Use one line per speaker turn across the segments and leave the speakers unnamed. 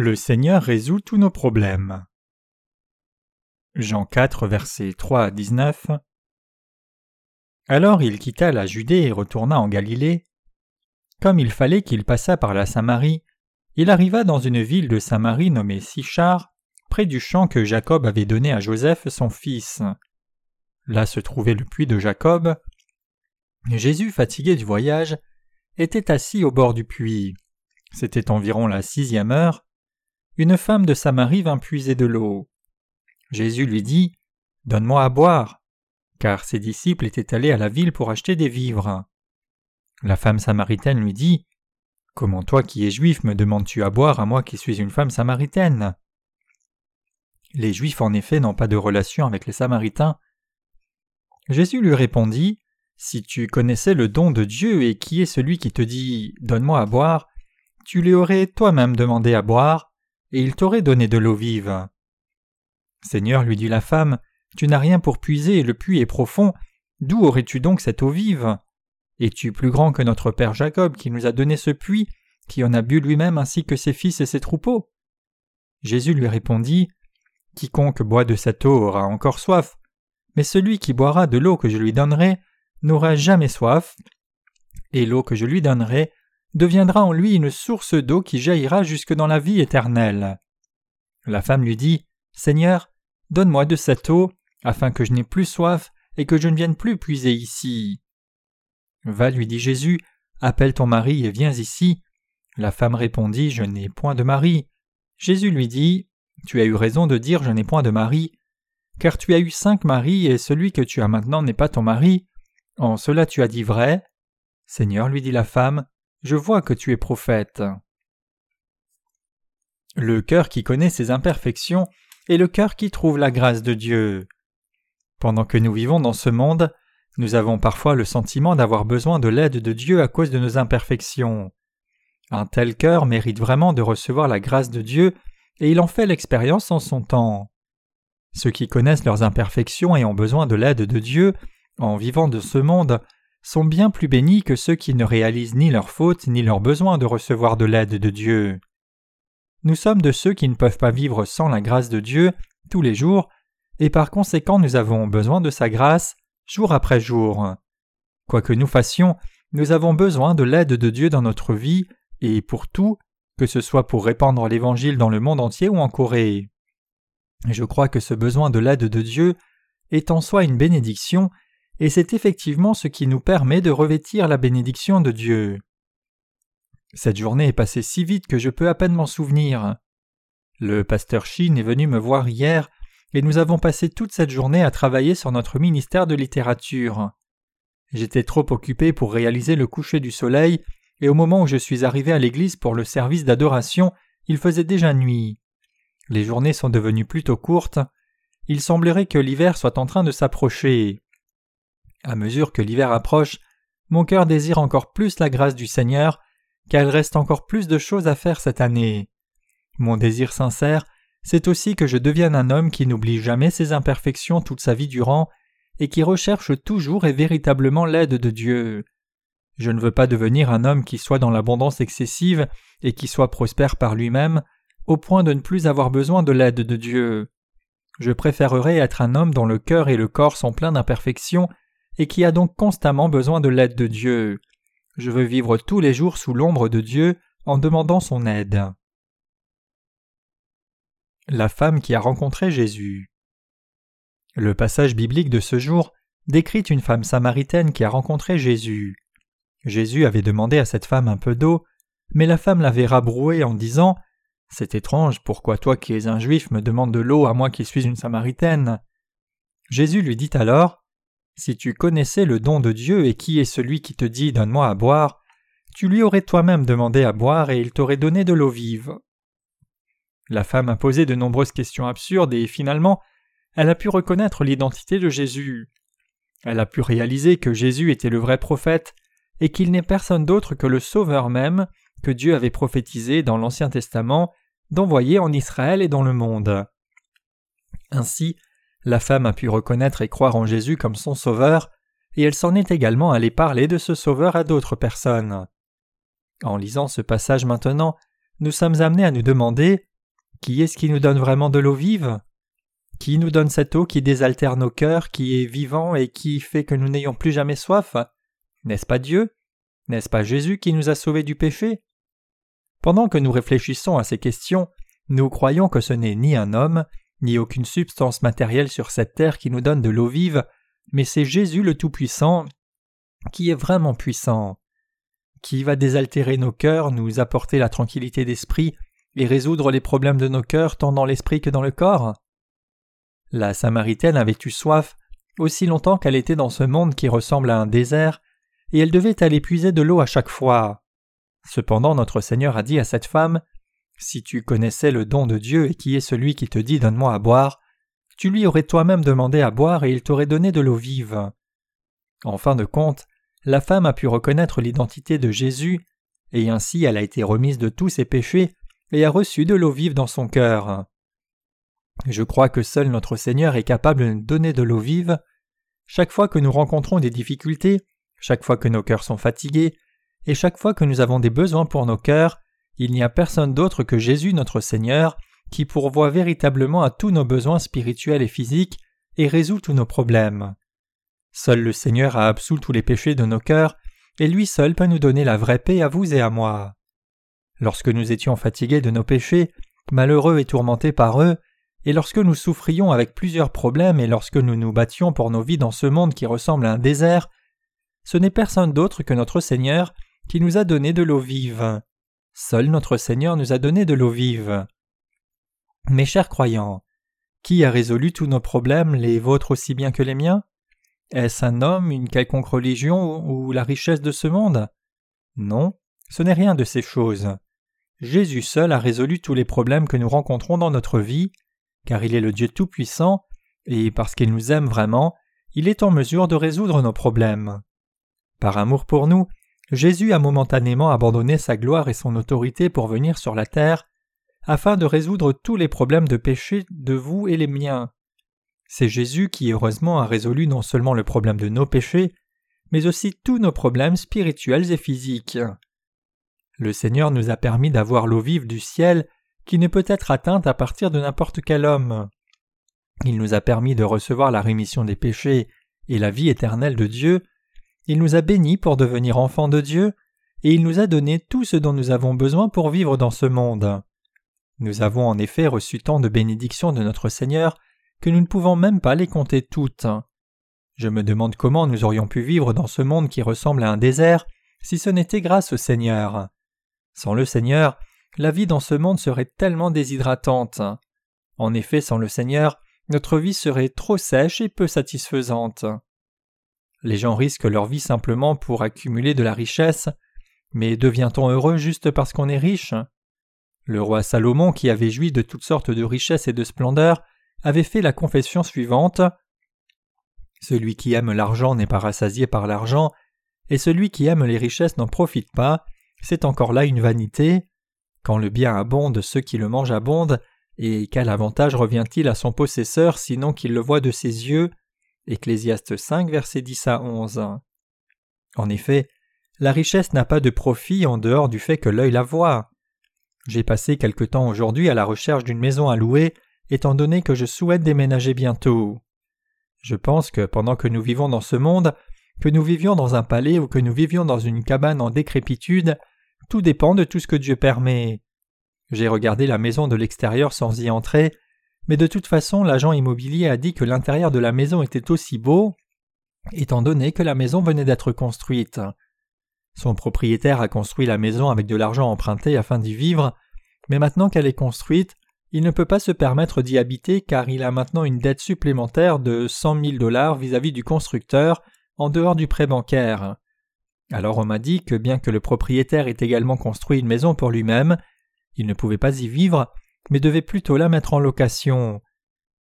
Le Seigneur résout tous nos problèmes. Jean 4, versets 3 à 19. Alors il quitta la Judée et retourna en Galilée. Comme il fallait qu'il passât par la Samarie, il arriva dans une ville de Samarie nommée Sichar, près du champ que Jacob avait donné à Joseph son fils. Là se trouvait le puits de Jacob. Jésus, fatigué du voyage, était assis au bord du puits. C'était environ la sixième heure. Une femme de Samarie vint puiser de l'eau. Jésus lui dit Donne-moi à boire, car ses disciples étaient allés à la ville pour acheter des vivres. La femme samaritaine lui dit Comment toi qui es juif me demandes-tu à boire à moi qui suis une femme samaritaine? Les juifs en effet n'ont pas de relation avec les samaritains. Jésus lui répondit Si tu connaissais le don de Dieu et qui est celui qui te dit Donne-moi à boire, tu lui aurais toi-même demandé à boire, et il t'aurait donné de l'eau vive. Seigneur, lui dit la femme, tu n'as rien pour puiser et le puits est profond, d'où aurais-tu donc cette eau vive? Es-tu plus grand que notre père Jacob qui nous a donné ce puits, qui en a bu lui-même ainsi que ses fils et ses troupeaux? Jésus lui répondit Quiconque boit de cette eau aura encore soif, mais celui qui boira de l'eau que je lui donnerai n'aura jamais soif, et l'eau que je lui donnerai deviendra en lui une source d'eau qui jaillira jusque dans la vie éternelle. La femme lui dit Seigneur, donne-moi de cette eau, afin que je n'ai plus soif et que je ne vienne plus puiser ici. Va, lui dit Jésus, appelle ton mari et viens ici. La femme répondit Je n'ai point de mari. Jésus lui dit Tu as eu raison de dire Je n'ai point de mari, car tu as eu cinq maris et celui que tu as maintenant n'est pas ton mari. En cela tu as dit vrai. Seigneur, lui dit la femme, je vois que tu es prophète. Le cœur qui connaît ses imperfections est le cœur qui trouve la grâce de Dieu. Pendant que nous vivons dans ce monde, nous avons parfois le sentiment d'avoir besoin de l'aide de Dieu à cause de nos imperfections. Un tel cœur mérite vraiment de recevoir la grâce de Dieu, et il en fait l'expérience en son temps. Ceux qui connaissent leurs imperfections et ont besoin de l'aide de Dieu, en vivant de ce monde, sont bien plus bénis que ceux qui ne réalisent ni leur faute ni leur besoin de recevoir de l'aide de Dieu. Nous sommes de ceux qui ne peuvent pas vivre sans la grâce de Dieu tous les jours, et par conséquent nous avons besoin de sa grâce jour après jour. Quoi que nous fassions, nous avons besoin de l'aide de Dieu dans notre vie, et pour tout, que ce soit pour répandre l'Évangile dans le monde entier ou en Corée. Je crois que ce besoin de l'aide de Dieu est en soi une bénédiction et c'est effectivement ce qui nous permet de revêtir la bénédiction de Dieu. Cette journée est passée si vite que je peux à peine m'en souvenir. Le pasteur Shin est venu me voir hier et nous avons passé toute cette journée à travailler sur notre ministère de littérature. J'étais trop occupé pour réaliser le coucher du soleil et au moment où je suis arrivé à l'église pour le service d'adoration, il faisait déjà nuit. Les journées sont devenues plutôt courtes. Il semblerait que l'hiver soit en train de s'approcher. À mesure que l'hiver approche, mon cœur désire encore plus la grâce du Seigneur, car il reste encore plus de choses à faire cette année. Mon désir sincère, c'est aussi que je devienne un homme qui n'oublie jamais ses imperfections toute sa vie durant, et qui recherche toujours et véritablement l'aide de Dieu. Je ne veux pas devenir un homme qui soit dans l'abondance excessive et qui soit prospère par lui-même, au point de ne plus avoir besoin de l'aide de Dieu. Je préférerais être un homme dont le cœur et le corps sont pleins d'imperfections et qui a donc constamment besoin de l'aide de Dieu. Je veux vivre tous les jours sous l'ombre de Dieu en demandant son aide. La femme qui a rencontré Jésus. Le passage biblique de ce jour décrit une femme samaritaine qui a rencontré Jésus. Jésus avait demandé à cette femme un peu d'eau, mais la femme l'avait rabrouée en disant C'est étrange, pourquoi toi qui es un juif me demandes de l'eau à moi qui suis une samaritaine? Jésus lui dit alors si tu connaissais le don de Dieu et qui est celui qui te dit Donne-moi à boire, tu lui aurais toi-même demandé à boire et il t'aurait donné de l'eau vive. La femme a posé de nombreuses questions absurdes et finalement elle a pu reconnaître l'identité de Jésus. Elle a pu réaliser que Jésus était le vrai prophète et qu'il n'est personne d'autre que le Sauveur même que Dieu avait prophétisé dans l'Ancien Testament, d'envoyer en Israël et dans le monde. Ainsi, la femme a pu reconnaître et croire en Jésus comme son Sauveur, et elle s'en est également allée parler de ce Sauveur à d'autres personnes. En lisant ce passage maintenant, nous sommes amenés à nous demander Qui est-ce qui nous donne vraiment de l'eau vive? Qui nous donne cette eau qui désaltère nos cœurs, qui est vivant et qui fait que nous n'ayons plus jamais soif? N'est-ce pas Dieu? N'est-ce pas Jésus qui nous a sauvés du péché? Pendant que nous réfléchissons à ces questions, nous croyons que ce n'est ni un homme, ni aucune substance matérielle sur cette terre qui nous donne de l'eau vive, mais c'est Jésus le Tout-Puissant qui est vraiment puissant, qui va désaltérer nos cœurs, nous apporter la tranquillité d'esprit et résoudre les problèmes de nos cœurs tant dans l'esprit que dans le corps. La Samaritaine avait eu soif aussi longtemps qu'elle était dans ce monde qui ressemble à un désert, et elle devait aller puiser de l'eau à chaque fois. Cependant notre Seigneur a dit à cette femme si tu connaissais le don de Dieu et qui est celui qui te dit Donne-moi à boire, tu lui aurais toi-même demandé à boire et il t'aurait donné de l'eau vive. En fin de compte, la femme a pu reconnaître l'identité de Jésus, et ainsi elle a été remise de tous ses péchés et a reçu de l'eau vive dans son cœur. Je crois que seul notre Seigneur est capable de donner de l'eau vive. Chaque fois que nous rencontrons des difficultés, chaque fois que nos cœurs sont fatigués, et chaque fois que nous avons des besoins pour nos cœurs, il n'y a personne d'autre que Jésus notre Seigneur qui pourvoit véritablement à tous nos besoins spirituels et physiques et résout tous nos problèmes. Seul le Seigneur a absous tous les péchés de nos cœurs, et lui seul peut nous donner la vraie paix à vous et à moi. Lorsque nous étions fatigués de nos péchés, malheureux et tourmentés par eux, et lorsque nous souffrions avec plusieurs problèmes et lorsque nous nous battions pour nos vies dans ce monde qui ressemble à un désert, ce n'est personne d'autre que notre Seigneur qui nous a donné de l'eau vive. Seul notre Seigneur nous a donné de l'eau vive. Mes chers croyants, qui a résolu tous nos problèmes, les vôtres aussi bien que les miens? Est-ce un homme, une quelconque religion ou la richesse de ce monde? Non, ce n'est rien de ces choses. Jésus seul a résolu tous les problèmes que nous rencontrons dans notre vie, car il est le Dieu Tout-Puissant, et parce qu'il nous aime vraiment, il est en mesure de résoudre nos problèmes. Par amour pour nous, Jésus a momentanément abandonné sa gloire et son autorité pour venir sur la terre, afin de résoudre tous les problèmes de péché de vous et les miens. C'est Jésus qui heureusement a résolu non seulement le problème de nos péchés, mais aussi tous nos problèmes spirituels et physiques. Le Seigneur nous a permis d'avoir l'eau vive du ciel qui ne peut être atteinte à partir de n'importe quel homme. Il nous a permis de recevoir la rémission des péchés et la vie éternelle de Dieu, il nous a bénis pour devenir enfants de Dieu, et il nous a donné tout ce dont nous avons besoin pour vivre dans ce monde. Nous avons en effet reçu tant de bénédictions de notre Seigneur que nous ne pouvons même pas les compter toutes. Je me demande comment nous aurions pu vivre dans ce monde qui ressemble à un désert si ce n'était grâce au Seigneur. Sans le Seigneur, la vie dans ce monde serait tellement déshydratante. En effet, sans le Seigneur, notre vie serait trop sèche et peu satisfaisante. Les gens risquent leur vie simplement pour accumuler de la richesse, mais devient-on heureux juste parce qu'on est riche? Le roi Salomon, qui avait joui de toutes sortes de richesses et de splendeur, avait fait la confession suivante. Celui qui aime l'argent n'est pas rassasié par l'argent, et celui qui aime les richesses n'en profite pas, c'est encore là une vanité. Quand le bien abonde, ceux qui le mangent abondent, et quel avantage revient-il à son possesseur sinon qu'il le voit de ses yeux? Ecclésiaste 5, versets 10 à 11. En effet, la richesse n'a pas de profit en dehors du fait que l'œil la voit. J'ai passé quelque temps aujourd'hui à la recherche d'une maison à louer, étant donné que je souhaite déménager bientôt. Je pense que pendant que nous vivons dans ce monde, que nous vivions dans un palais ou que nous vivions dans une cabane en décrépitude, tout dépend de tout ce que Dieu permet. J'ai regardé la maison de l'extérieur sans y entrer, mais de toute façon l'agent immobilier a dit que l'intérieur de la maison était aussi beau, étant donné que la maison venait d'être construite. Son propriétaire a construit la maison avec de l'argent emprunté afin d'y vivre, mais maintenant qu'elle est construite, il ne peut pas se permettre d'y habiter car il a maintenant une dette supplémentaire de cent mille dollars vis-à-vis du constructeur en dehors du prêt bancaire. Alors on m'a dit que bien que le propriétaire ait également construit une maison pour lui-même, il ne pouvait pas y vivre mais devait plutôt la mettre en location.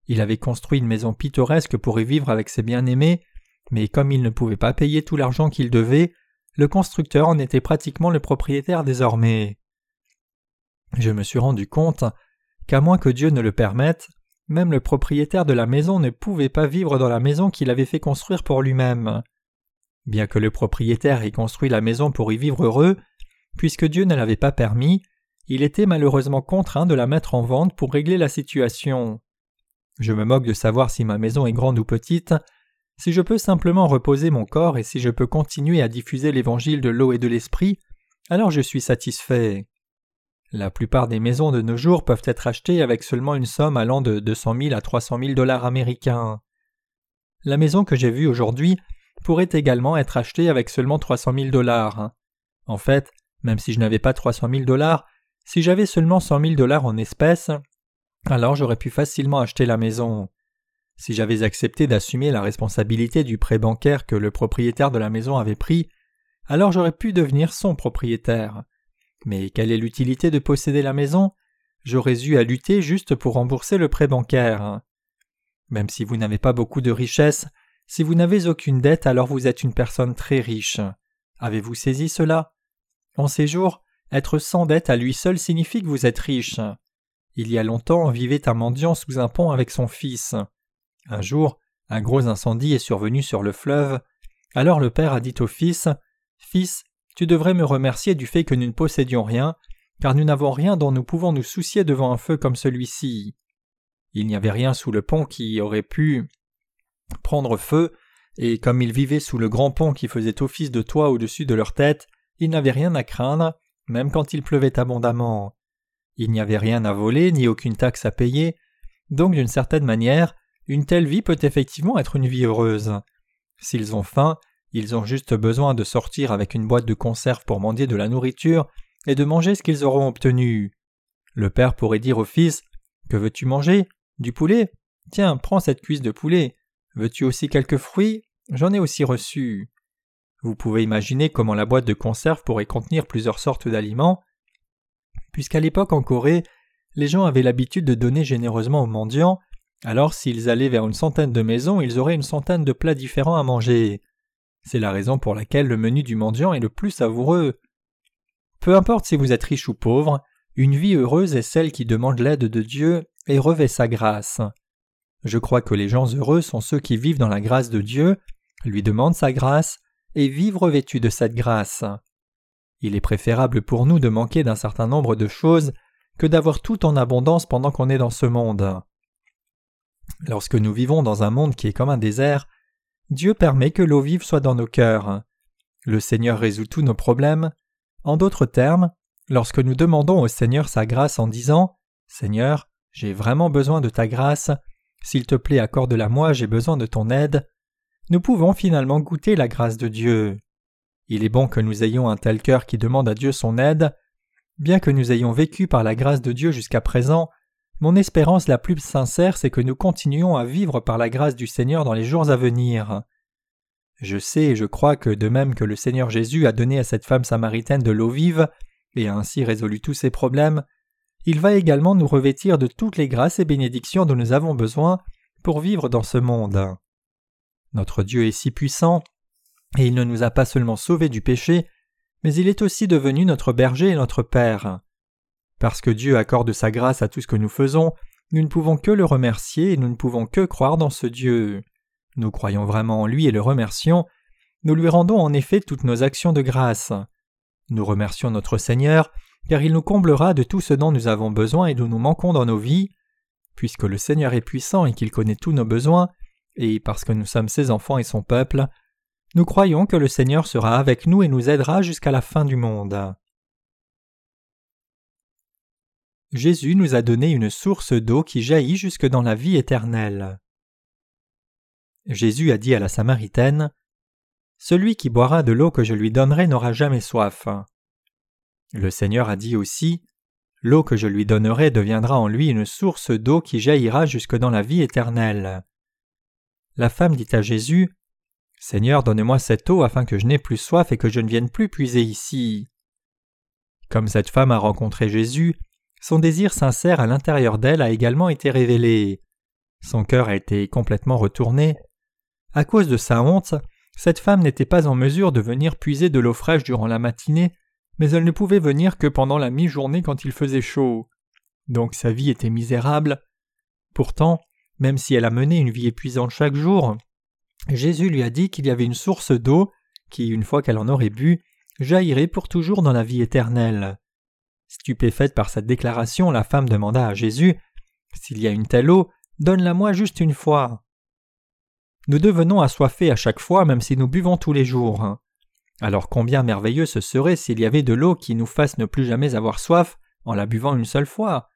Il avait construit une maison pittoresque pour y vivre avec ses bien-aimés, mais comme il ne pouvait pas payer tout l'argent qu'il devait, le constructeur en était pratiquement le propriétaire désormais. Je me suis rendu compte qu'à moins que Dieu ne le permette, même le propriétaire de la maison ne pouvait pas vivre dans la maison qu'il avait fait construire pour lui-même. Bien que le propriétaire ait construit la maison pour y vivre heureux, puisque Dieu ne l'avait pas permis, il était malheureusement contraint de la mettre en vente pour régler la situation. Je me moque de savoir si ma maison est grande ou petite, si je peux simplement reposer mon corps et si je peux continuer à diffuser l'évangile de l'eau et de l'esprit, alors je suis satisfait. La plupart des maisons de nos jours peuvent être achetées avec seulement une somme allant de 200 000 à 300 000 dollars américains. La maison que j'ai vue aujourd'hui pourrait également être achetée avec seulement 300 000 dollars. En fait, même si je n'avais pas 300 000 dollars, si j'avais seulement 100 000 dollars en espèces, alors j'aurais pu facilement acheter la maison. Si j'avais accepté d'assumer la responsabilité du prêt bancaire que le propriétaire de la maison avait pris, alors j'aurais pu devenir son propriétaire. Mais quelle est l'utilité de posséder la maison? J'aurais eu à lutter juste pour rembourser le prêt bancaire. Même si vous n'avez pas beaucoup de richesses, si vous n'avez aucune dette, alors vous êtes une personne très riche. Avez-vous saisi cela? En ces jours, être sans dette à lui seul signifie que vous êtes riche. Il y a longtemps vivait un mendiant sous un pont avec son fils. Un jour, un gros incendie est survenu sur le fleuve. Alors le père a dit au fils Fils, tu devrais me remercier du fait que nous ne possédions rien, car nous n'avons rien dont nous pouvons nous soucier devant un feu comme celui-ci. Il n'y avait rien sous le pont qui aurait pu prendre feu, et comme ils vivaient sous le grand pont qui faisait office de toit au-dessus de leur tête, ils n'avaient rien à craindre, même quand il pleuvait abondamment. Il n'y avait rien à voler, ni aucune taxe à payer, donc d'une certaine manière, une telle vie peut effectivement être une vie heureuse. S'ils ont faim, ils ont juste besoin de sortir avec une boîte de conserve pour mendier de la nourriture et de manger ce qu'ils auront obtenu. Le père pourrait dire au fils Que veux-tu manger? Du poulet? Tiens, prends cette cuisse de poulet. Veux-tu aussi quelques fruits? J'en ai aussi reçu. Vous pouvez imaginer comment la boîte de conserve pourrait contenir plusieurs sortes d'aliments, puisqu'à l'époque en Corée, les gens avaient l'habitude de donner généreusement aux mendiants, alors s'ils allaient vers une centaine de maisons, ils auraient une centaine de plats différents à manger. C'est la raison pour laquelle le menu du mendiant est le plus savoureux. Peu importe si vous êtes riche ou pauvre, une vie heureuse est celle qui demande l'aide de Dieu et revêt sa grâce. Je crois que les gens heureux sont ceux qui vivent dans la grâce de Dieu, lui demandent sa grâce et vivent revêtus de cette grâce. Il est préférable pour nous de manquer d'un certain nombre de choses que d'avoir tout en abondance pendant qu'on est dans ce monde. Lorsque nous vivons dans un monde qui est comme un désert, Dieu permet que l'eau vive soit dans nos cœurs. Le Seigneur résout tous nos problèmes. En d'autres termes, lorsque nous demandons au Seigneur sa grâce en disant Seigneur, j'ai vraiment besoin de ta grâce, s'il te plaît accorde-la moi, j'ai besoin de ton aide, nous pouvons finalement goûter la grâce de Dieu. Il est bon que nous ayons un tel cœur qui demande à Dieu son aide. Bien que nous ayons vécu par la grâce de Dieu jusqu'à présent, mon espérance la plus sincère c'est que nous continuions à vivre par la grâce du Seigneur dans les jours à venir. Je sais et je crois que de même que le Seigneur Jésus a donné à cette femme samaritaine de l'eau vive, et a ainsi résolu tous ses problèmes, il va également nous revêtir de toutes les grâces et bénédictions dont nous avons besoin pour vivre dans ce monde. Notre Dieu est si puissant, et il ne nous a pas seulement sauvés du péché, mais il est aussi devenu notre berger et notre Père. Parce que Dieu accorde sa grâce à tout ce que nous faisons, nous ne pouvons que le remercier et nous ne pouvons que croire dans ce Dieu. Nous croyons vraiment en lui et le remercions, nous lui rendons en effet toutes nos actions de grâce. Nous remercions notre Seigneur car il nous comblera de tout ce dont nous avons besoin et dont nous manquons dans nos vies. Puisque le Seigneur est puissant et qu'il connaît tous nos besoins, et parce que nous sommes ses enfants et son peuple, nous croyons que le Seigneur sera avec nous et nous aidera jusqu'à la fin du monde. Jésus nous a donné une source d'eau qui jaillit jusque dans la vie éternelle. Jésus a dit à la Samaritaine Celui qui boira de l'eau que je lui donnerai n'aura jamais soif. Le Seigneur a dit aussi L'eau que je lui donnerai deviendra en lui une source d'eau qui jaillira jusque dans la vie éternelle. La femme dit à Jésus Seigneur, donne-moi cette eau afin que je n'ai plus soif et que je ne vienne plus puiser ici. Comme cette femme a rencontré Jésus, son désir sincère à l'intérieur d'elle a également été révélé. Son cœur a été complètement retourné. À cause de sa honte, cette femme n'était pas en mesure de venir puiser de l'eau fraîche durant la matinée mais elle ne pouvait venir que pendant la mi-journée quand il faisait chaud. Donc sa vie était misérable. Pourtant, même si elle a mené une vie épuisante chaque jour, Jésus lui a dit qu'il y avait une source d'eau qui, une fois qu'elle en aurait bu, jaillirait pour toujours dans la vie éternelle. Stupéfaite par cette déclaration, la femme demanda à Jésus S'il y a une telle eau, donne-la-moi juste une fois. Nous devenons assoiffés à chaque fois, même si nous buvons tous les jours. Alors combien merveilleux ce serait s'il y avait de l'eau qui nous fasse ne plus jamais avoir soif en la buvant une seule fois.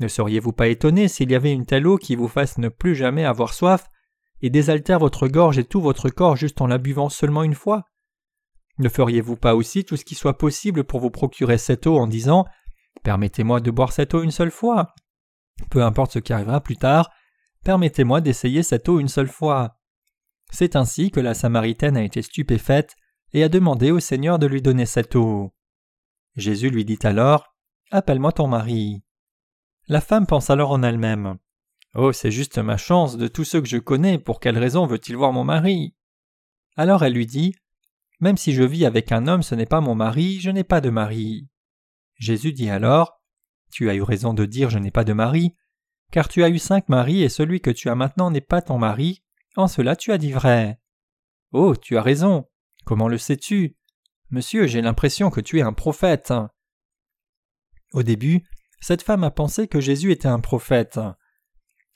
Ne seriez-vous pas étonné s'il y avait une telle eau qui vous fasse ne plus jamais avoir soif et désaltère votre gorge et tout votre corps juste en la buvant seulement une fois? Ne feriez-vous pas aussi tout ce qui soit possible pour vous procurer cette eau en disant Permettez-moi de boire cette eau une seule fois Peu importe ce qui arrivera plus tard, permettez-moi d'essayer cette eau une seule fois. C'est ainsi que la Samaritaine a été stupéfaite et a demandé au Seigneur de lui donner cette eau. Jésus lui dit alors Appelle-moi ton mari. La femme pense alors en elle-même. Oh, c'est juste ma chance de tous ceux que je connais, pour quelle raison veut-il voir mon mari? Alors elle lui dit Même si je vis avec un homme, ce n'est pas mon mari, je n'ai pas de mari. Jésus dit alors Tu as eu raison de dire je n'ai pas de mari, car tu as eu cinq maris et celui que tu as maintenant n'est pas ton mari, en cela tu as dit vrai. Oh, tu as raison. Comment le sais-tu? Monsieur, j'ai l'impression que tu es un prophète. Au début, cette femme a pensé que Jésus était un prophète.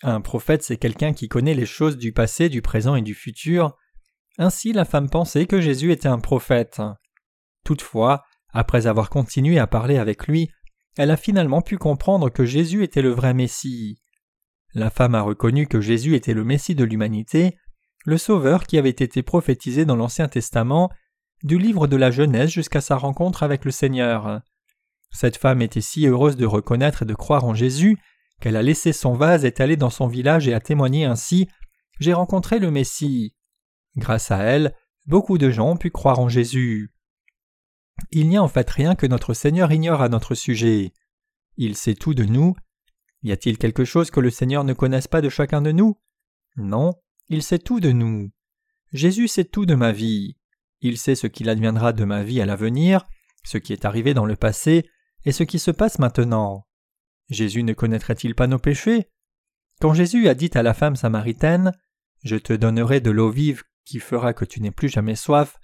Un prophète, c'est quelqu'un qui connaît les choses du passé, du présent et du futur. Ainsi, la femme pensait que Jésus était un prophète. Toutefois, après avoir continué à parler avec lui, elle a finalement pu comprendre que Jésus était le vrai Messie. La femme a reconnu que Jésus était le Messie de l'humanité, le Sauveur qui avait été prophétisé dans l'Ancien Testament, du livre de la Genèse jusqu'à sa rencontre avec le Seigneur. Cette femme était si heureuse de reconnaître et de croire en Jésus qu'elle a laissé son vase étalé dans son village et a témoigné ainsi J'ai rencontré le Messie. Grâce à elle, beaucoup de gens ont pu croire en Jésus. Il n'y a en fait rien que notre Seigneur ignore à notre sujet. Il sait tout de nous. Y a-t-il quelque chose que le Seigneur ne connaisse pas de chacun de nous? Non, il sait tout de nous. Jésus sait tout de ma vie. Il sait ce qu'il adviendra de ma vie à l'avenir, ce qui est arrivé dans le passé, et ce qui se passe maintenant? Jésus ne connaîtrait-il pas nos péchés? Quand Jésus a dit à la femme samaritaine Je te donnerai de l'eau vive qui fera que tu n'aies plus jamais soif,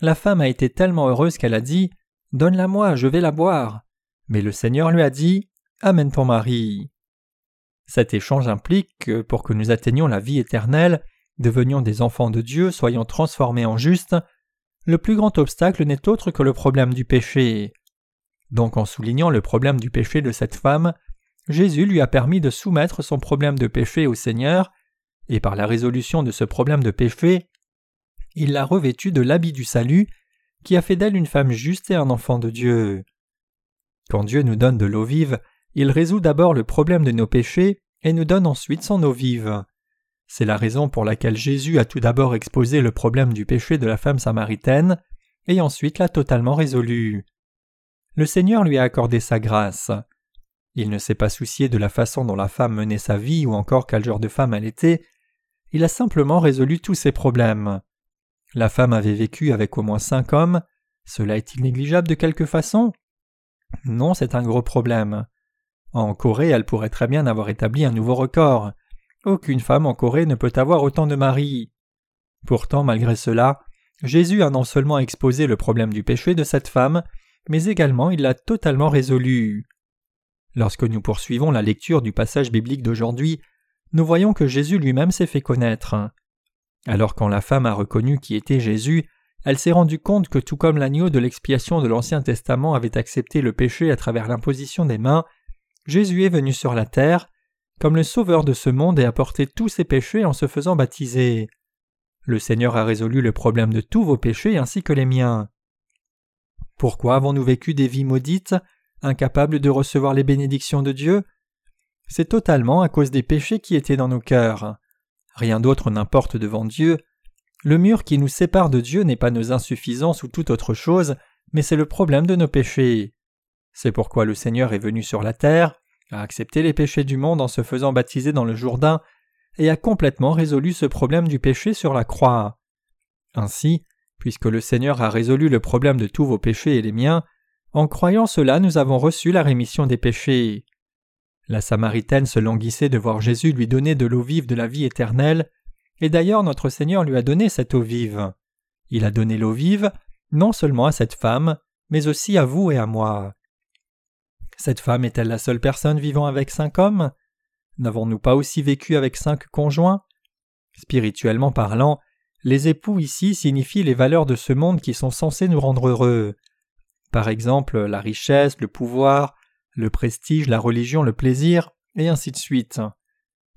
la femme a été tellement heureuse qu'elle a dit Donne-la-moi, je vais la boire. Mais le Seigneur lui a dit Amène ton mari. Cet échange implique que pour que nous atteignions la vie éternelle, devenions des enfants de Dieu, soyons transformés en justes, le plus grand obstacle n'est autre que le problème du péché. Donc en soulignant le problème du péché de cette femme, Jésus lui a permis de soumettre son problème de péché au Seigneur, et par la résolution de ce problème de péché, il l'a revêtue de l'habit du salut, qui a fait d'elle une femme juste et un enfant de Dieu. Quand Dieu nous donne de l'eau vive, il résout d'abord le problème de nos péchés et nous donne ensuite son eau vive. C'est la raison pour laquelle Jésus a tout d'abord exposé le problème du péché de la femme samaritaine et ensuite l'a totalement résolu le Seigneur lui a accordé sa grâce. Il ne s'est pas soucié de la façon dont la femme menait sa vie ou encore quel genre de femme elle était, il a simplement résolu tous ses problèmes. La femme avait vécu avec au moins cinq hommes, cela est-il négligeable de quelque façon? Non, c'est un gros problème. En Corée, elle pourrait très bien avoir établi un nouveau record. Aucune femme en Corée ne peut avoir autant de maris. Pourtant, malgré cela, Jésus a non seulement exposé le problème du péché de cette femme, mais également il l'a totalement résolu. Lorsque nous poursuivons la lecture du passage biblique d'aujourd'hui, nous voyons que Jésus lui-même s'est fait connaître. Alors quand la femme a reconnu qui était Jésus, elle s'est rendue compte que tout comme l'agneau de l'expiation de l'Ancien Testament avait accepté le péché à travers l'imposition des mains, Jésus est venu sur la terre, comme le Sauveur de ce monde et a porté tous ses péchés en se faisant baptiser. Le Seigneur a résolu le problème de tous vos péchés ainsi que les miens. Pourquoi avons-nous vécu des vies maudites, incapables de recevoir les bénédictions de Dieu? C'est totalement à cause des péchés qui étaient dans nos cœurs. Rien d'autre n'importe devant Dieu. Le mur qui nous sépare de Dieu n'est pas nos insuffisances ou toute autre chose, mais c'est le problème de nos péchés. C'est pourquoi le Seigneur est venu sur la terre, a accepté les péchés du monde en se faisant baptiser dans le Jourdain, et a complètement résolu ce problème du péché sur la croix. Ainsi, Puisque le Seigneur a résolu le problème de tous vos péchés et les miens, en croyant cela nous avons reçu la rémission des péchés. La Samaritaine se languissait de voir Jésus lui donner de l'eau vive de la vie éternelle, et d'ailleurs notre Seigneur lui a donné cette eau vive. Il a donné l'eau vive non seulement à cette femme, mais aussi à vous et à moi. Cette femme est-elle la seule personne vivant avec cinq hommes? N'avons-nous pas aussi vécu avec cinq conjoints? Spirituellement parlant, les époux ici signifient les valeurs de ce monde qui sont censées nous rendre heureux. Par exemple, la richesse, le pouvoir, le prestige, la religion, le plaisir, et ainsi de suite.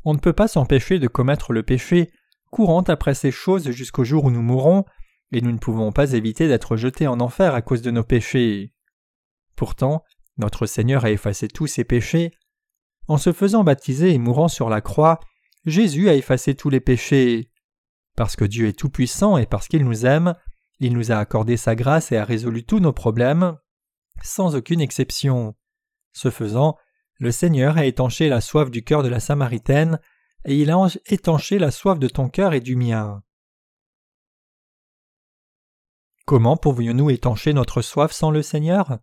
On ne peut pas s'empêcher de commettre le péché, courant après ces choses jusqu'au jour où nous mourrons, et nous ne pouvons pas éviter d'être jetés en enfer à cause de nos péchés. Pourtant, notre Seigneur a effacé tous ses péchés. En se faisant baptiser et mourant sur la croix, Jésus a effacé tous les péchés. Parce que Dieu est tout-puissant et parce qu'il nous aime, il nous a accordé sa grâce et a résolu tous nos problèmes, sans aucune exception. Ce faisant, le Seigneur a étanché la soif du cœur de la Samaritaine, et il a étanché la soif de ton cœur et du mien. Comment pourrions-nous étancher notre soif sans le Seigneur?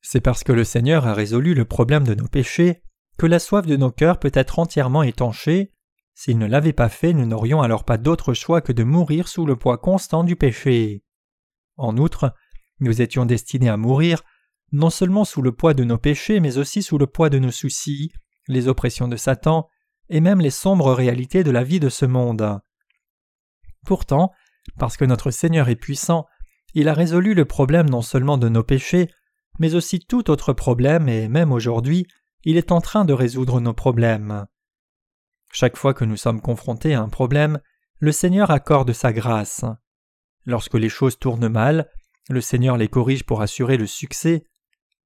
C'est parce que le Seigneur a résolu le problème de nos péchés que la soif de nos cœurs peut être entièrement étanchée. S'il ne l'avait pas fait, nous n'aurions alors pas d'autre choix que de mourir sous le poids constant du péché. En outre, nous étions destinés à mourir non seulement sous le poids de nos péchés, mais aussi sous le poids de nos soucis, les oppressions de Satan, et même les sombres réalités de la vie de ce monde. Pourtant, parce que notre Seigneur est puissant, il a résolu le problème non seulement de nos péchés, mais aussi tout autre problème, et même aujourd'hui, il est en train de résoudre nos problèmes. Chaque fois que nous sommes confrontés à un problème, le Seigneur accorde sa grâce. Lorsque les choses tournent mal, le Seigneur les corrige pour assurer le succès,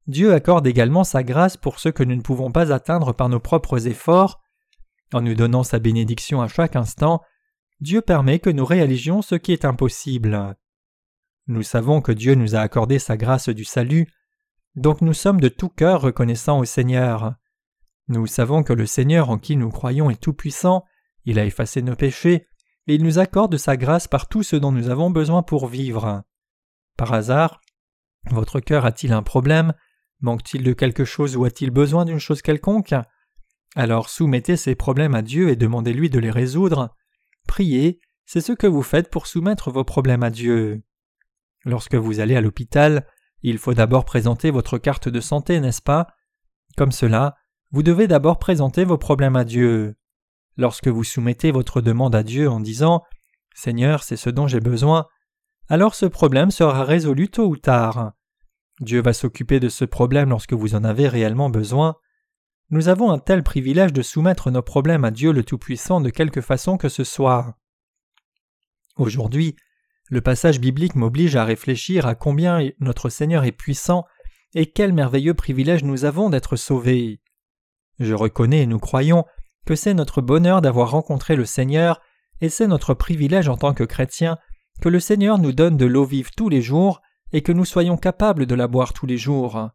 Dieu accorde également sa grâce pour ce que nous ne pouvons pas atteindre par nos propres efforts. En nous donnant sa bénédiction à chaque instant, Dieu permet que nous réalisions ce qui est impossible. Nous savons que Dieu nous a accordé sa grâce du salut, donc nous sommes de tout cœur reconnaissants au Seigneur. Nous savons que le Seigneur en qui nous croyons est tout-puissant, il a effacé nos péchés, et il nous accorde sa grâce par tout ce dont nous avons besoin pour vivre. Par hasard, votre cœur a-t-il un problème? Manque-t-il de quelque chose ou a-t-il besoin d'une chose quelconque? Alors soumettez ces problèmes à Dieu et demandez-lui de les résoudre. Priez, c'est ce que vous faites pour soumettre vos problèmes à Dieu. Lorsque vous allez à l'hôpital, il faut d'abord présenter votre carte de santé, n'est-ce pas? Comme cela, vous devez d'abord présenter vos problèmes à Dieu. Lorsque vous soumettez votre demande à Dieu en disant Seigneur, c'est ce dont j'ai besoin, alors ce problème sera résolu tôt ou tard. Dieu va s'occuper de ce problème lorsque vous en avez réellement besoin. Nous avons un tel privilège de soumettre nos problèmes à Dieu le Tout-Puissant de quelque façon que ce soit. Aujourd'hui, le passage biblique m'oblige à réfléchir à combien notre Seigneur est puissant et quel merveilleux privilège nous avons d'être sauvés. Je reconnais et nous croyons que c'est notre bonheur d'avoir rencontré le Seigneur et c'est notre privilège en tant que chrétiens que le Seigneur nous donne de l'eau vive tous les jours et que nous soyons capables de la boire tous les jours.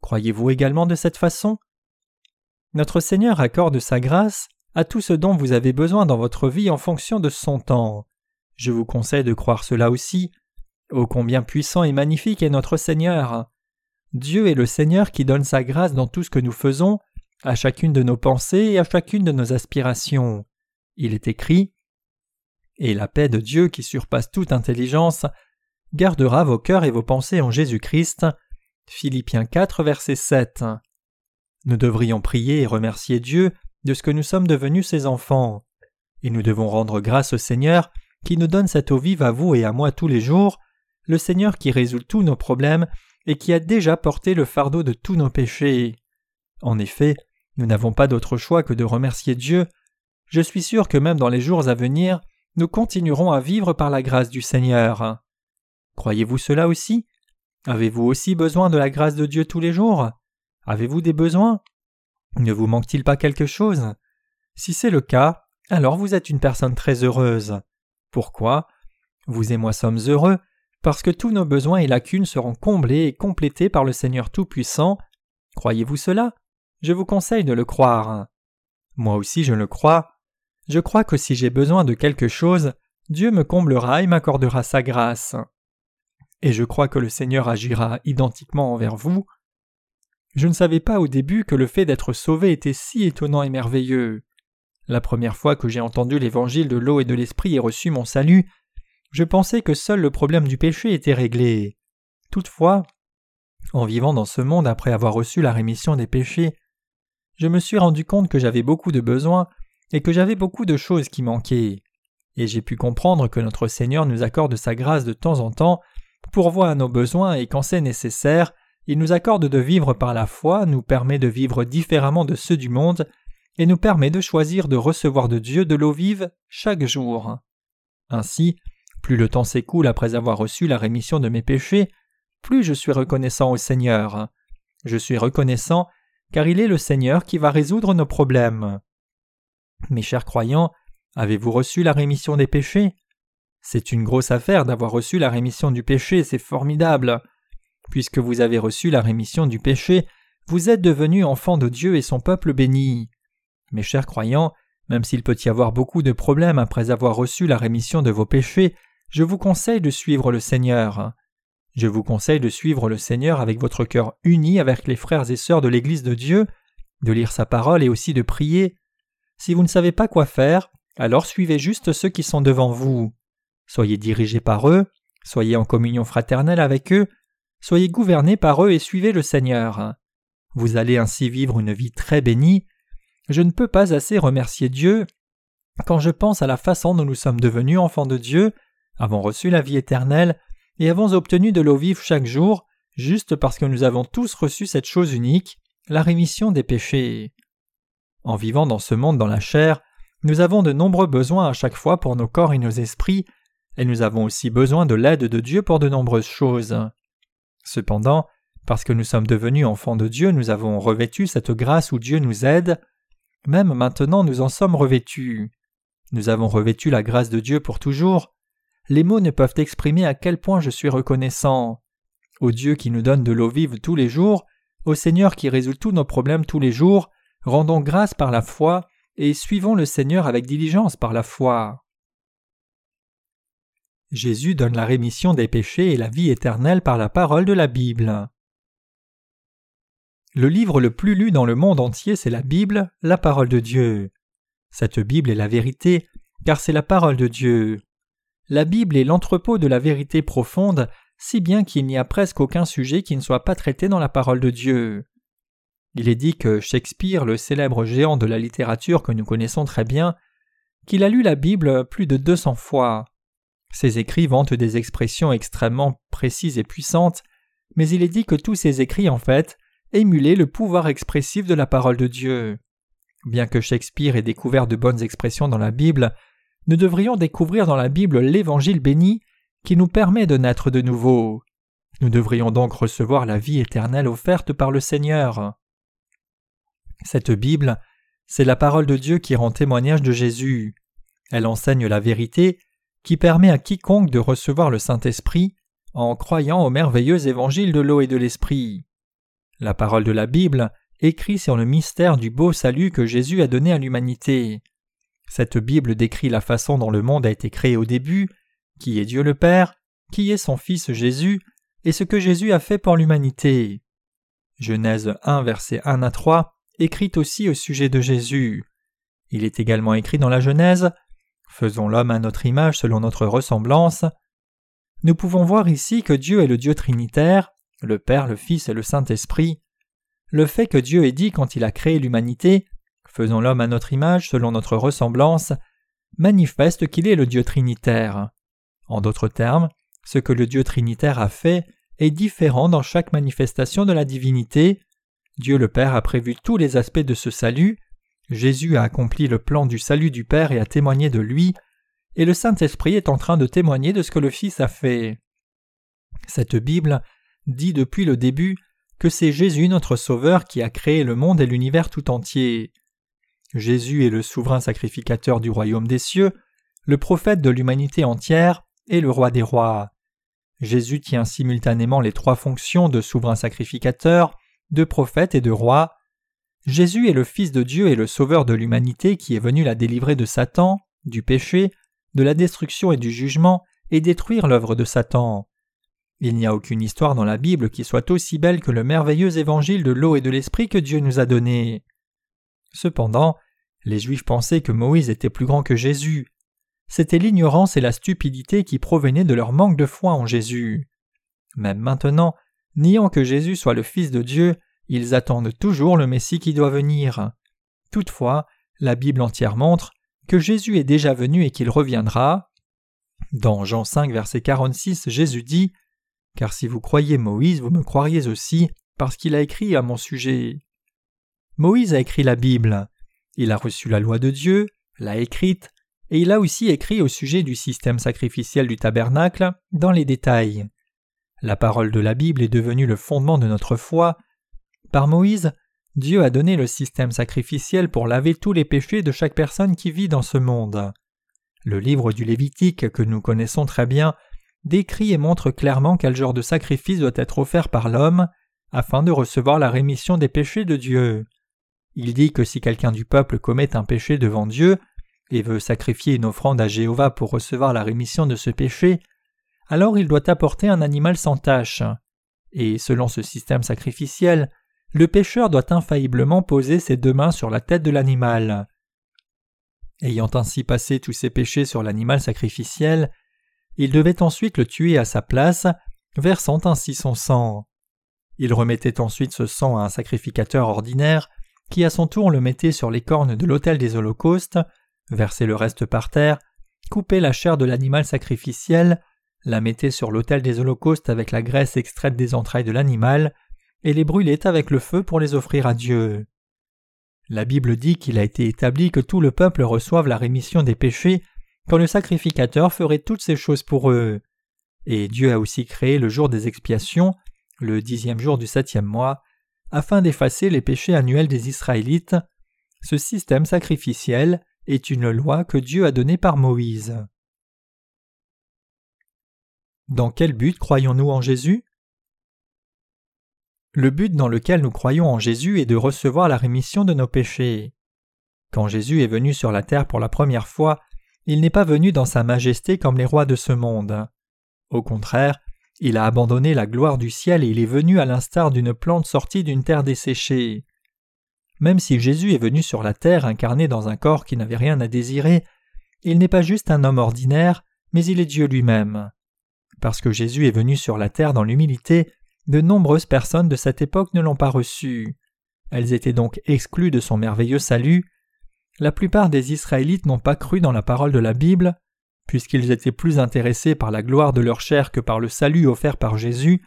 Croyez-vous également de cette façon? Notre Seigneur accorde sa grâce à tout ce dont vous avez besoin dans votre vie en fonction de son temps. Je vous conseille de croire cela aussi. Ô combien puissant et magnifique est notre Seigneur. Dieu est le Seigneur qui donne sa grâce dans tout ce que nous faisons, à chacune de nos pensées et à chacune de nos aspirations. Il est écrit Et la paix de Dieu qui surpasse toute intelligence gardera vos cœurs et vos pensées en Jésus-Christ. Philippiens 4, verset 7. Nous devrions prier et remercier Dieu de ce que nous sommes devenus ses enfants. Et nous devons rendre grâce au Seigneur qui nous donne cette eau vive à vous et à moi tous les jours, le Seigneur qui résout tous nos problèmes et qui a déjà porté le fardeau de tous nos péchés. En effet, nous n'avons pas d'autre choix que de remercier Dieu. Je suis sûr que même dans les jours à venir, nous continuerons à vivre par la grâce du Seigneur. Croyez-vous cela aussi? Avez-vous aussi besoin de la grâce de Dieu tous les jours? Avez-vous des besoins? Ne vous manque-t-il pas quelque chose? Si c'est le cas, alors vous êtes une personne très heureuse. Pourquoi? Vous et moi sommes heureux parce que tous nos besoins et lacunes seront comblés et complétés par le Seigneur Tout-Puissant. Croyez-vous cela? Je vous conseille de le croire. Moi aussi je le crois. Je crois que si j'ai besoin de quelque chose, Dieu me comblera et m'accordera sa grâce et je crois que le Seigneur agira identiquement envers vous. Je ne savais pas au début que le fait d'être sauvé était si étonnant et merveilleux. La première fois que j'ai entendu l'évangile de l'eau et de l'esprit et reçu mon salut, je pensais que seul le problème du péché était réglé. Toutefois, En vivant dans ce monde après avoir reçu la rémission des péchés, je me suis rendu compte que j'avais beaucoup de besoins et que j'avais beaucoup de choses qui manquaient. Et j'ai pu comprendre que notre Seigneur nous accorde sa grâce de temps en temps pour voir nos besoins et quand c'est nécessaire, il nous accorde de vivre par la foi, nous permet de vivre différemment de ceux du monde et nous permet de choisir de recevoir de Dieu de l'eau vive chaque jour. Ainsi, plus le temps s'écoule après avoir reçu la rémission de mes péchés, plus je suis reconnaissant au Seigneur. Je suis reconnaissant car il est le Seigneur qui va résoudre nos problèmes. Mes chers croyants, avez-vous reçu la rémission des péchés? C'est une grosse affaire d'avoir reçu la rémission du péché, c'est formidable. Puisque vous avez reçu la rémission du péché, vous êtes devenus enfants de Dieu et son peuple béni. Mes chers croyants, même s'il peut y avoir beaucoup de problèmes après avoir reçu la rémission de vos péchés, je vous conseille de suivre le Seigneur. Je vous conseille de suivre le Seigneur avec votre cœur uni avec les frères et sœurs de l'Église de Dieu, de lire sa parole et aussi de prier. Si vous ne savez pas quoi faire, alors suivez juste ceux qui sont devant vous. Soyez dirigés par eux, soyez en communion fraternelle avec eux, soyez gouvernés par eux et suivez le Seigneur. Vous allez ainsi vivre une vie très bénie. Je ne peux pas assez remercier Dieu quand je pense à la façon dont nous sommes devenus enfants de Dieu, avons reçu la vie éternelle et avons obtenu de l'eau vive chaque jour, juste parce que nous avons tous reçu cette chose unique, la rémission des péchés. En vivant dans ce monde dans la chair, nous avons de nombreux besoins à chaque fois pour nos corps et nos esprits, et nous avons aussi besoin de l'aide de Dieu pour de nombreuses choses. Cependant, parce que nous sommes devenus enfants de Dieu, nous avons revêtu cette grâce où Dieu nous aide. Même maintenant nous en sommes revêtus. Nous avons revêtu la grâce de Dieu pour toujours. Les mots ne peuvent exprimer à quel point je suis reconnaissant. Au Dieu qui nous donne de l'eau vive tous les jours, au Seigneur qui résout tous nos problèmes tous les jours, rendons grâce par la foi et suivons le Seigneur avec diligence par la foi. Jésus donne la rémission des péchés et la vie éternelle par la parole de la Bible. Le livre le plus lu dans le monde entier, c'est la Bible, la parole de Dieu. Cette Bible est la vérité, car c'est la parole de Dieu. La Bible est l'entrepôt de la vérité profonde, si bien qu'il n'y a presque aucun sujet qui ne soit pas traité dans la parole de Dieu. Il est dit que Shakespeare, le célèbre géant de la littérature que nous connaissons très bien, qu'il a lu la Bible plus de deux cents fois. Ses écrits vantent des expressions extrêmement précises et puissantes, mais il est dit que tous ces écrits, en fait, émulaient le pouvoir expressif de la parole de Dieu. Bien que Shakespeare ait découvert de bonnes expressions dans la Bible, nous devrions découvrir dans la Bible l'Évangile béni qui nous permet de naître de nouveau. Nous devrions donc recevoir la vie éternelle offerte par le Seigneur. Cette Bible, c'est la parole de Dieu qui rend témoignage de Jésus. Elle enseigne la vérité qui permet à quiconque de recevoir le Saint-Esprit en croyant au merveilleux évangile de l'eau et de l'Esprit. La parole de la Bible écrit sur le mystère du beau salut que Jésus a donné à l'humanité. Cette Bible décrit la façon dont le monde a été créé au début, qui est Dieu le Père, qui est son Fils Jésus, et ce que Jésus a fait pour l'humanité. Genèse 1 verset 1 à 3 écrit aussi au sujet de Jésus. Il est également écrit dans la Genèse Faisons l'homme à notre image selon notre ressemblance. Nous pouvons voir ici que Dieu est le Dieu trinitaire, le Père, le Fils et le Saint-Esprit. Le fait que Dieu ait dit quand il a créé l'humanité Faisons l'homme à notre image selon notre ressemblance manifeste qu'il est le Dieu trinitaire. En d'autres termes, ce que le Dieu trinitaire a fait est différent dans chaque manifestation de la divinité. Dieu le Père a prévu tous les aspects de ce salut, Jésus a accompli le plan du salut du Père et a témoigné de lui, et le Saint-Esprit est en train de témoigner de ce que le Fils a fait. Cette Bible dit depuis le début que c'est Jésus notre Sauveur qui a créé le monde et l'univers tout entier. Jésus est le souverain sacrificateur du royaume des cieux, le prophète de l'humanité entière et le roi des rois. Jésus tient simultanément les trois fonctions de souverain sacrificateur, de prophète et de roi. Jésus est le Fils de Dieu et le Sauveur de l'humanité qui est venu la délivrer de Satan, du péché, de la destruction et du jugement, et détruire l'œuvre de Satan. Il n'y a aucune histoire dans la Bible qui soit aussi belle que le merveilleux évangile de l'eau et de l'esprit que Dieu nous a donné. Cependant, les Juifs pensaient que Moïse était plus grand que Jésus. C'était l'ignorance et la stupidité qui provenaient de leur manque de foi en Jésus. Même maintenant, Niant que Jésus soit le Fils de Dieu, ils attendent toujours le Messie qui doit venir. Toutefois, la Bible entière montre que Jésus est déjà venu et qu'il reviendra. Dans Jean 5, verset 46, Jésus dit Car si vous croyez Moïse, vous me croiriez aussi, parce qu'il a écrit à mon sujet. Moïse a écrit la Bible. Il a reçu la loi de Dieu, l'a écrite, et il a aussi écrit au sujet du système sacrificiel du tabernacle dans les détails. La parole de la Bible est devenue le fondement de notre foi. Par Moïse, Dieu a donné le système sacrificiel pour laver tous les péchés de chaque personne qui vit dans ce monde. Le livre du Lévitique, que nous connaissons très bien, décrit et montre clairement quel genre de sacrifice doit être offert par l'homme afin de recevoir la rémission des péchés de Dieu. Il dit que si quelqu'un du peuple commet un péché devant Dieu et veut sacrifier une offrande à Jéhovah pour recevoir la rémission de ce péché, alors il doit apporter un animal sans tache. Et selon ce système sacrificiel, le pécheur doit infailliblement poser ses deux mains sur la tête de l'animal. Ayant ainsi passé tous ses péchés sur l'animal sacrificiel, il devait ensuite le tuer à sa place, versant ainsi son sang. Il remettait ensuite ce sang à un sacrificateur ordinaire, qui à son tour le mettait sur les cornes de l'autel des holocaustes, versait le reste par terre, coupait la chair de l'animal sacrificiel, la mettait sur l'autel des holocaustes avec la graisse extraite des entrailles de l'animal, et les brûlait avec le feu pour les offrir à Dieu. La Bible dit qu'il a été établi que tout le peuple reçoive la rémission des péchés quand le sacrificateur ferait toutes ces choses pour eux. Et Dieu a aussi créé le jour des expiations, le dixième jour du septième mois, afin d'effacer les péchés annuels des Israélites. Ce système sacrificiel est une loi que Dieu a donnée par Moïse. Dans quel but croyons-nous en Jésus? Le but dans lequel nous croyons en Jésus est de recevoir la rémission de nos péchés. Quand Jésus est venu sur la terre pour la première fois, il n'est pas venu dans sa majesté comme les rois de ce monde. Au contraire, il a abandonné la gloire du ciel et il est venu à l'instar d'une plante sortie d'une terre desséchée. Même si Jésus est venu sur la terre incarné dans un corps qui n'avait rien à désirer, il n'est pas juste un homme ordinaire, mais il est Dieu lui-même. Parce que Jésus est venu sur la terre dans l'humilité, de nombreuses personnes de cette époque ne l'ont pas reçu. Elles étaient donc exclues de son merveilleux salut. La plupart des Israélites n'ont pas cru dans la parole de la Bible, puisqu'ils étaient plus intéressés par la gloire de leur chair que par le salut offert par Jésus,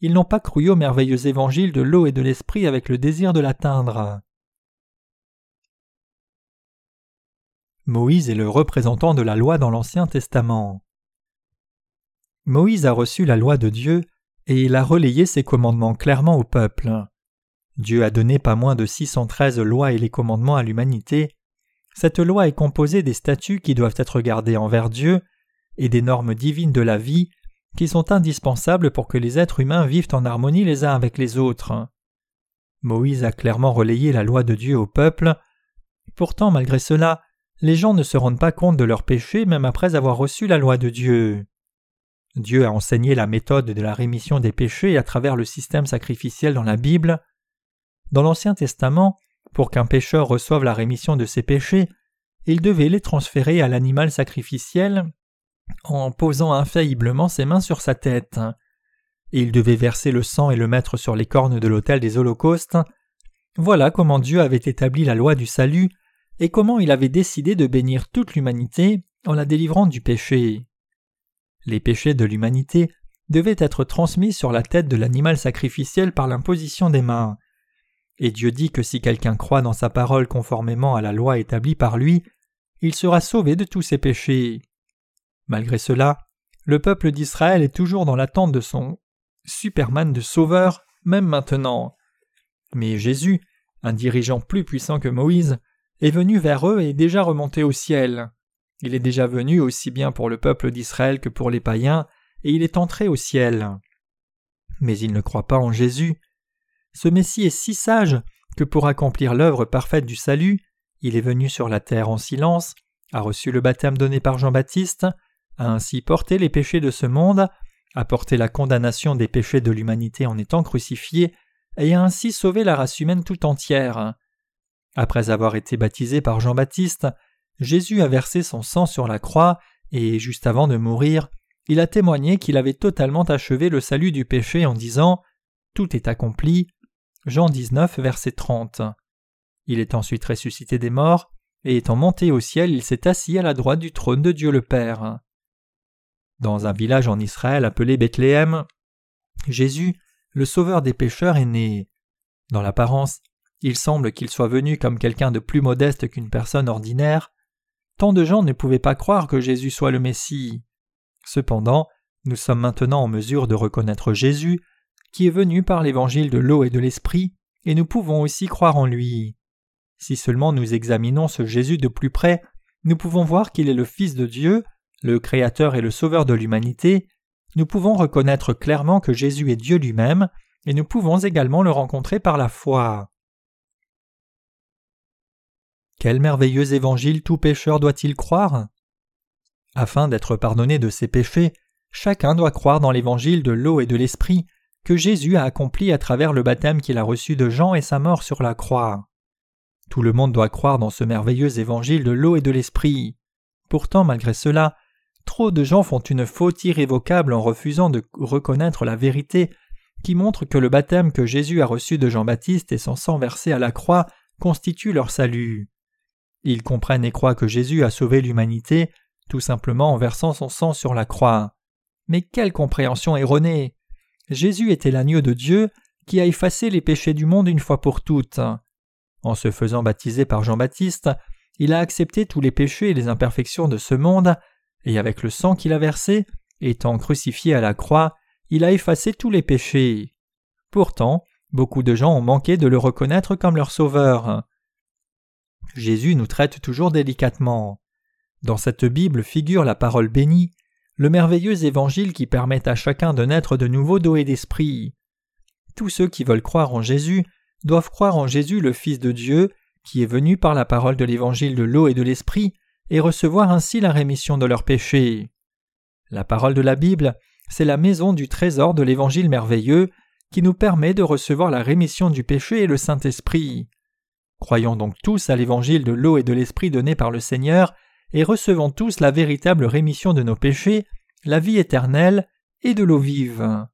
ils n'ont pas cru au merveilleux évangile de l'eau et de l'esprit avec le désir de l'atteindre. Moïse est le représentant de la loi dans l'Ancien Testament. Moïse a reçu la loi de Dieu et il a relayé ses commandements clairement au peuple. Dieu a donné pas moins de 613 lois et les commandements à l'humanité. Cette loi est composée des statuts qui doivent être gardés envers Dieu et des normes divines de la vie qui sont indispensables pour que les êtres humains vivent en harmonie les uns avec les autres. Moïse a clairement relayé la loi de Dieu au peuple. Pourtant, malgré cela, les gens ne se rendent pas compte de leurs péchés même après avoir reçu la loi de Dieu. Dieu a enseigné la méthode de la rémission des péchés à travers le système sacrificiel dans la Bible. Dans l'Ancien Testament, pour qu'un pécheur reçoive la rémission de ses péchés, il devait les transférer à l'animal sacrificiel en posant infailliblement ses mains sur sa tête. il devait verser le sang et le mettre sur les cornes de l'autel des holocaustes. Voilà comment Dieu avait établi la loi du salut et comment il avait décidé de bénir toute l'humanité en la délivrant du péché. Les péchés de l'humanité devaient être transmis sur la tête de l'animal sacrificiel par l'imposition des mains. Et Dieu dit que si quelqu'un croit dans sa parole conformément à la loi établie par lui, il sera sauvé de tous ses péchés. Malgré cela, le peuple d'Israël est toujours dans l'attente de son Superman de sauveur, même maintenant. Mais Jésus, un dirigeant plus puissant que Moïse, est venu vers eux et est déjà remonté au ciel. Il est déjà venu aussi bien pour le peuple d'Israël que pour les païens, et il est entré au ciel. Mais ils ne croient pas en Jésus. Ce Messie est si sage que pour accomplir l'œuvre parfaite du salut, il est venu sur la terre en silence, a reçu le baptême donné par Jean-Baptiste, a ainsi porté les péchés de ce monde, a porté la condamnation des péchés de l'humanité en étant crucifié, et a ainsi sauvé la race humaine tout entière. Après avoir été baptisé par Jean-Baptiste, Jésus a versé son sang sur la croix, et juste avant de mourir, il a témoigné qu'il avait totalement achevé le salut du péché en disant tout est accompli. Jean 19, verset 30. Il est ensuite ressuscité des morts, et étant monté au ciel, il s'est assis à la droite du trône de Dieu le Père. Dans un village en Israël appelé Bethléem, Jésus, le sauveur des pécheurs, est né. Dans l'apparence, il semble qu'il soit venu comme quelqu'un de plus modeste qu'une personne ordinaire. Tant de gens ne pouvaient pas croire que Jésus soit le Messie. Cependant, nous sommes maintenant en mesure de reconnaître Jésus, qui est venu par l'évangile de l'eau et de l'esprit, et nous pouvons aussi croire en lui. Si seulement nous examinons ce Jésus de plus près, nous pouvons voir qu'il est le Fils de Dieu, le Créateur et le Sauveur de l'humanité, nous pouvons reconnaître clairement que Jésus est Dieu lui-même, et nous pouvons également le rencontrer par la foi. Quel merveilleux évangile tout pécheur doit-il croire? Afin d'être pardonné de ses péchés, chacun doit croire dans l'évangile de l'eau et de l'esprit Jésus a accompli à travers le baptême qu'il a reçu de Jean et sa mort sur la croix. Tout le monde doit croire dans ce merveilleux évangile de l'eau et de l'esprit. Pourtant, malgré cela, trop de gens font une faute irrévocable en refusant de reconnaître la vérité qui montre que le baptême que Jésus a reçu de Jean-Baptiste et son sang versé à la croix constitue leur salut. Ils comprennent et croient que Jésus a sauvé l'humanité tout simplement en versant son sang sur la croix. Mais quelle compréhension erronée. Jésus était l'agneau de Dieu qui a effacé les péchés du monde une fois pour toutes. En se faisant baptiser par Jean-Baptiste, il a accepté tous les péchés et les imperfections de ce monde, et avec le sang qu'il a versé, étant crucifié à la croix, il a effacé tous les péchés. Pourtant, beaucoup de gens ont manqué de le reconnaître comme leur sauveur. Jésus nous traite toujours délicatement. Dans cette Bible figure la parole bénie, le merveilleux évangile qui permet à chacun de naître de nouveau d'eau et d'esprit. Tous ceux qui veulent croire en Jésus doivent croire en Jésus le Fils de Dieu, qui est venu par la parole de l'évangile de l'eau et de l'esprit, et recevoir ainsi la rémission de leurs péchés. La parole de la Bible, c'est la maison du trésor de l'évangile merveilleux, qui nous permet de recevoir la rémission du péché et le Saint-Esprit. Croyons donc tous à l'évangile de l'eau et de l'esprit donné par le Seigneur, et recevons tous la véritable rémission de nos péchés, la vie éternelle et de l'eau vive.